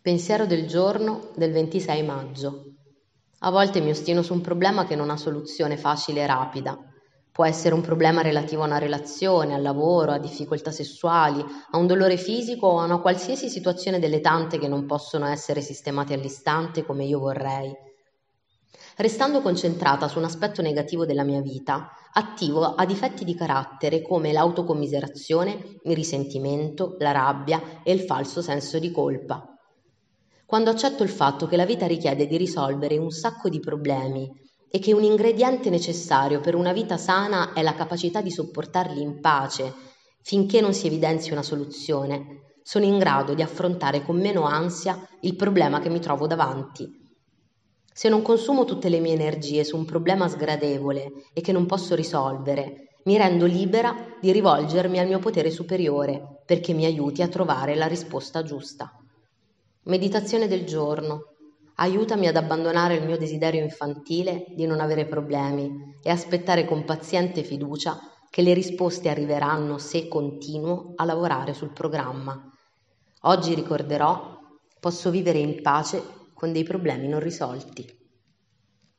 Pensiero del giorno del 26 maggio. A volte mi ostino su un problema che non ha soluzione facile e rapida. Può essere un problema relativo a una relazione, al lavoro, a difficoltà sessuali, a un dolore fisico o a una qualsiasi situazione delle tante che non possono essere sistemate all'istante come io vorrei. Restando concentrata su un aspetto negativo della mia vita, attivo a difetti di carattere come l'autocommiserazione, il risentimento, la rabbia e il falso senso di colpa quando accetto il fatto che la vita richiede di risolvere un sacco di problemi e che un ingrediente necessario per una vita sana è la capacità di sopportarli in pace finché non si evidenzi una soluzione, sono in grado di affrontare con meno ansia il problema che mi trovo davanti. Se non consumo tutte le mie energie su un problema sgradevole e che non posso risolvere, mi rendo libera di rivolgermi al mio potere superiore perché mi aiuti a trovare la risposta giusta. Meditazione del giorno. Aiutami ad abbandonare il mio desiderio infantile di non avere problemi e aspettare con paziente fiducia che le risposte arriveranno se continuo a lavorare sul programma. Oggi ricorderò, posso vivere in pace con dei problemi non risolti.